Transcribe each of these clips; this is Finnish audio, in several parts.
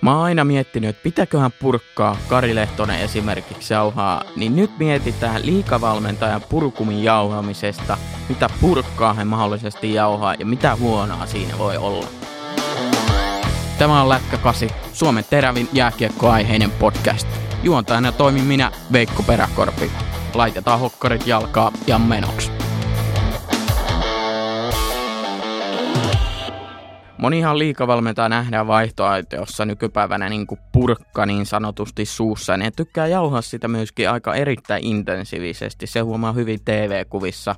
Mä oon aina miettinyt, että pitäköhän purkkaa Kari Lehtonen esimerkiksi jauhaa, niin nyt mietitään liikavalmentajan purkumin jauhamisesta, mitä purkkaa he mahdollisesti jauhaa ja mitä huonoa siinä voi olla. Tämä on Lätkä 8, Suomen terävin jääkiekkoaiheinen podcast. Juontajana toimin minä, Veikko Peräkorpi. Laitetaan hokkarit jalkaa ja menoksi. Monihan liikavalmentaja nähdään vaihtoaiteossa nykypäivänä niin kuin purkka niin sanotusti suussa. Ne tykkää jauhaa sitä myöskin aika erittäin intensiivisesti. Se huomaa hyvin TV-kuvissa.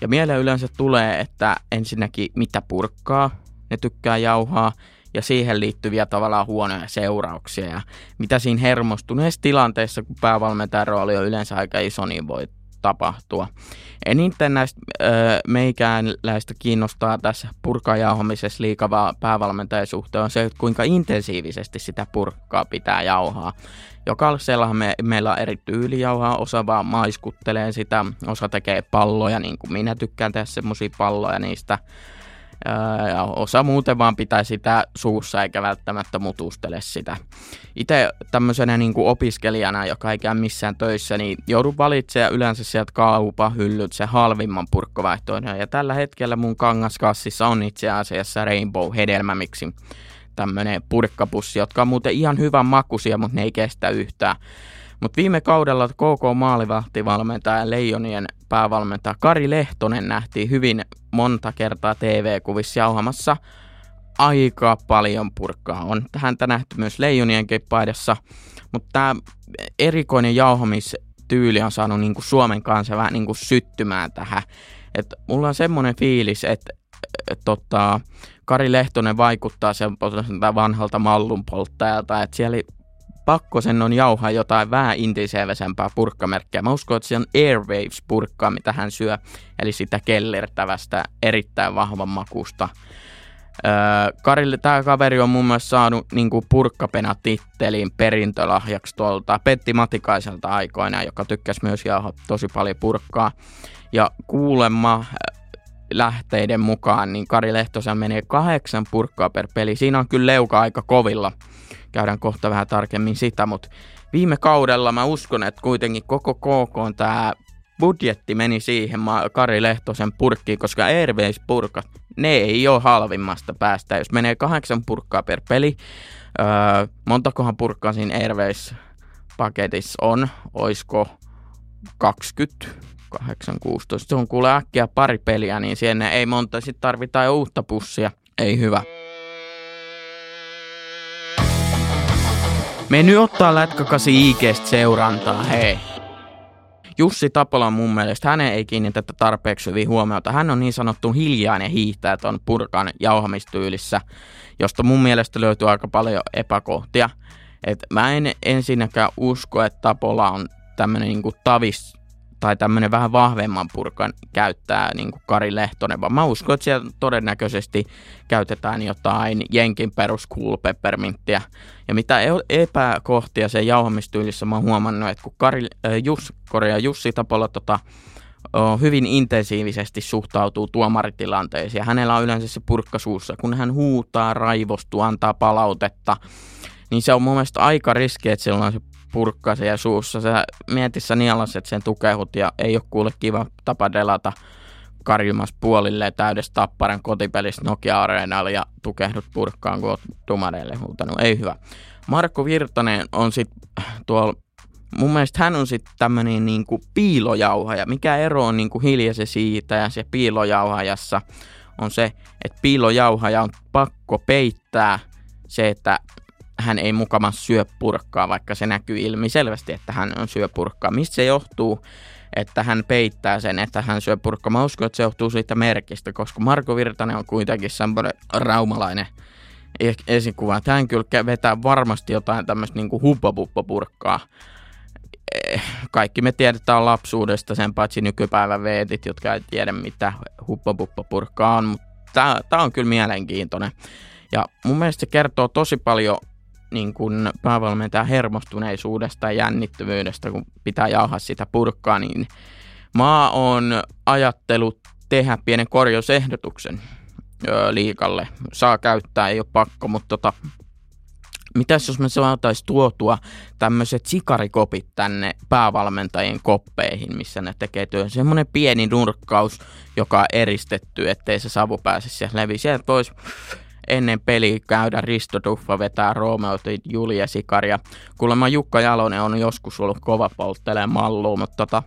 Ja mieleen yleensä tulee, että ensinnäkin mitä purkkaa ne tykkää jauhaa ja siihen liittyviä tavallaan huonoja seurauksia. Ja mitä siinä hermostuneessa tilanteessa, kun päävalmentajan rooli on yleensä aika iso, niin voi tapahtua. Eniten näistä öö, meikäänläistä kiinnostaa tässä purkajauhamisessa liikavaa päävalmentajan suhteen on se, että kuinka intensiivisesti sitä purkkaa pitää jauhaa. Jokaisella me, meillä on eri tyyli jauhaa, osa vaan maiskuttelee sitä, osa tekee palloja, niin kuin minä tykkään tehdä semmoisia palloja niistä ja osa muuten vaan pitää sitä suussa eikä välttämättä mutustele sitä. Itse tämmöisenä niin kuin opiskelijana, joka ei käy missään töissä, niin joudun valitsemaan yleensä sieltä kaupahyllyt se halvimman purkkovaihtoehdon. Ja tällä hetkellä mun kangaskassissa on itse asiassa Rainbow hedelmämiksi tämmöinen purkkapussi, jotka on muuten ihan hyvän makuisia, mutta ne ei kestä yhtään. Mutta viime kaudella KK maalivahtivalmentaja Leijonien päävalmentaja Kari Lehtonen nähtiin hyvin monta kertaa TV-kuvissa jauhamassa aika paljon purkkaa. On häntä nähty myös Leijonien paidassa, mutta tämä erikoinen jauhamistyyli on saanut niinku Suomen kanssa vähän niinku syttymään tähän. Et mulla on semmoinen fiilis, että et, tota, Kari Lehtonen vaikuttaa sen vanhalta mallunpolttajalta, että siellä pakko sen on jauhaa jotain vähän intensiivisempää purkkamerkkiä. Mä uskon, että se on Airwaves-purkkaa, mitä hän syö, eli sitä kellertävästä, erittäin vahvan makusta. Öö, Karille tämä kaveri on mun mielestä saanut niin purkkapena-tittelin perintölahjaksi tuolta Petti Matikaiselta aikoina, joka tykkäsi myös jauhaa tosi paljon purkkaa. Ja kuulemma lähteiden mukaan, niin Kari Lehtosen menee kahdeksan purkkaa per peli. Siinä on kyllä leuka aika kovilla käydään kohta vähän tarkemmin sitä, mutta viime kaudella mä uskon, että kuitenkin koko KK on tämä budjetti meni siihen Kari Lehtosen purkkiin, koska Airways-purkat, ne ei ole halvimmasta päästä. Jos menee kahdeksan purkkaa per peli, öö, montakohan purkkaa siinä Airways-paketissa on, oisko 20, 8, 16, se on kuule äkkiä pari peliä, niin siinä ei monta, sitten tarvitaan uutta pussia, ei hyvä. Me nyt ottaa lätkäkasi IGstä seurantaa, hei. Jussi Tapola mun mielestä, hänen ei kiinnitetä tarpeeksi hyvin huomiota. Hän on niin sanottu hiljainen hiihtäjä on purkan jauhamistyylissä, josta mun mielestä löytyy aika paljon epäkohtia. Et mä en ensinnäkään usko, että Tapola on tämmöinen niinku tavis tai tämmöinen vähän vahvemman purkan käyttää niin kuin Kari Lehtonen, vaan mä uskon, että siellä todennäköisesti käytetään jotain jenkin perus cool pepperminttiä. Ja mitä e- epäkohtia se jauhamistyylissä mä oon huomannut, että kun Kari, äh, Jus, Korea, Jussi Tapola tota, hyvin intensiivisesti suhtautuu tuomaritilanteisiin. Hänellä on yleensä se purkka suussa. Kun hän huutaa, raivostuu, antaa palautetta, niin se on mun mielestä aika riski, että sillä on se purkkasen ja suussa. Sä mietissä nielaset sen tukehut ja ei ole kuule kiva tapa delata karjumas puolille täydessä tapparan kotipelissä Nokia-areenalla ja tukehdut purkkaan, kun oot tumareille huutanut. Ei hyvä. Markku Virtanen on sitten tuolla, mun mielestä hän on sitten tämmöinen niinku piilojauhaja. Mikä ero on niinku hiljaisen siitä ja se piilojauhajassa on se, että piilojauhaja on pakko peittää se, että hän ei mukama syö purkkaa, vaikka se näkyy ilmi selvästi, että hän on syö purkkaa. Mistä se johtuu, että hän peittää sen, että hän syö purkkaa? Mä uskon, että se johtuu siitä merkistä, koska Marko Virtanen on kuitenkin semmoinen raumalainen esikuva. Että hän kyllä vetää varmasti jotain tämmöistä niin huppapurkkaa. Eh, kaikki me tiedetään lapsuudesta, sen paitsi nykypäivän veetit, jotka ei tiedä mitä huppapurkkaa on, mutta tämä on kyllä mielenkiintoinen. Ja mun mielestä se kertoo tosi paljon niin kuin päävalmentajan hermostuneisuudesta ja jännittyvyydestä, kun pitää jauhaa sitä purkkaa, niin mä oon ajattelut tehdä pienen korjausehdotuksen liikalle. Saa käyttää, ei ole pakko, mutta tota, mitäs jos me saataisiin tuotua tämmöiset sikarikopit tänne päävalmentajien koppeihin, missä ne tekee työn. Semmoinen pieni nurkkaus, joka on eristetty, ettei se savu pääse siellä levi. Sieltä voisi ennen peliä käydä Risto Duffa vetää Romeo Julia Sikaria. Kuulemma Jukka Jalonen on joskus ollut kova polttelee malluun, mutta tota,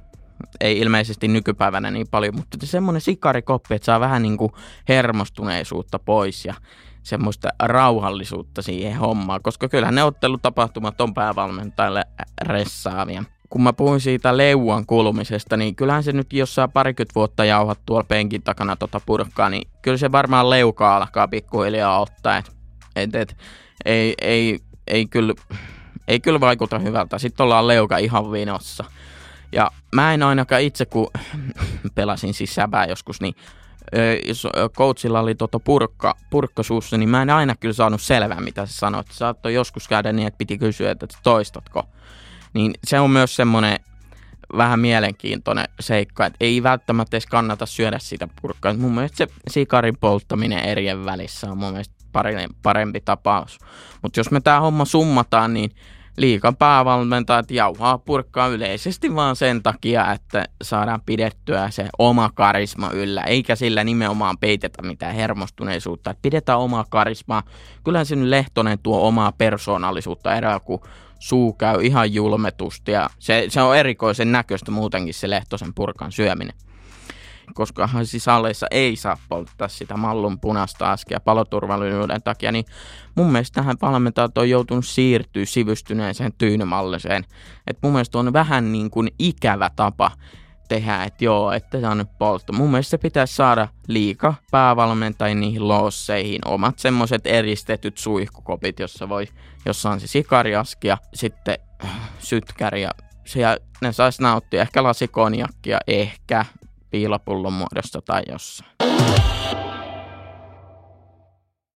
ei ilmeisesti nykypäivänä niin paljon, mutta semmoinen sikarikoppi, että saa vähän niin kuin hermostuneisuutta pois ja semmoista rauhallisuutta siihen hommaan, koska kyllähän ne ottelutapahtumat on päävalmentajalle ressaavia. Kun mä puhuin siitä leuan kulumisesta, niin kyllähän se nyt, jos saa parikymmentä vuotta jauhat tuolla penkin takana tota purkkaa, niin kyllä se varmaan leuka alkaa pikkuhiljaa ottaa. Et, et, et, ei, ei, ei, kyllä, ei kyllä vaikuta hyvältä. Sitten ollaan leuka ihan vinossa. Ja mä en ainakaan itse, kun pelasin siis säbää joskus, niin jos coachilla oli tota purkka, purkka suussa, niin mä en aina kyllä saanut selvää, mitä se sanoi. Saattoi joskus käydä niin, että piti kysyä, että toistatko. Niin se on myös semmoinen vähän mielenkiintoinen seikka, että ei välttämättä edes kannata syödä sitä purkkaa. Mun mielestä se sikarin polttaminen erien välissä on mun mielestä parempi tapaus. Mutta jos me tämä homma summataan, niin liikan päävalmentajat jauhaa purkkaa yleisesti vaan sen takia, että saadaan pidettyä se oma karisma yllä, eikä sillä nimenomaan peitetä mitään hermostuneisuutta. Pidetään omaa karismaa. Kyllähän se nyt Lehtonen tuo omaa persoonallisuutta erää, kun suu käy ihan julmetusti ja se, se on erikoisen näköistä muutenkin se Lehtosen purkan syöminen koska sisäleissa ei saa polttaa sitä mallun punaista askia paloturvallisuuden takia, niin mun mielestä tähän valmentajat on joutunut siirtyä sivystyneeseen tyynymalliseen. Että mun mielestä on vähän niin kuin ikävä tapa tehdä, että joo, että se on nyt poltto. Mun mielestä se pitäisi saada liika päävalmentajien niihin loosseihin omat semmoiset eristetyt suihkukopit, jossa, voi, jossa on se sikariaski ja sitten äh, sytkäri ja ne saisi nauttia ehkä lasikoniakkia, ehkä piilopullon muodossa tai jossain.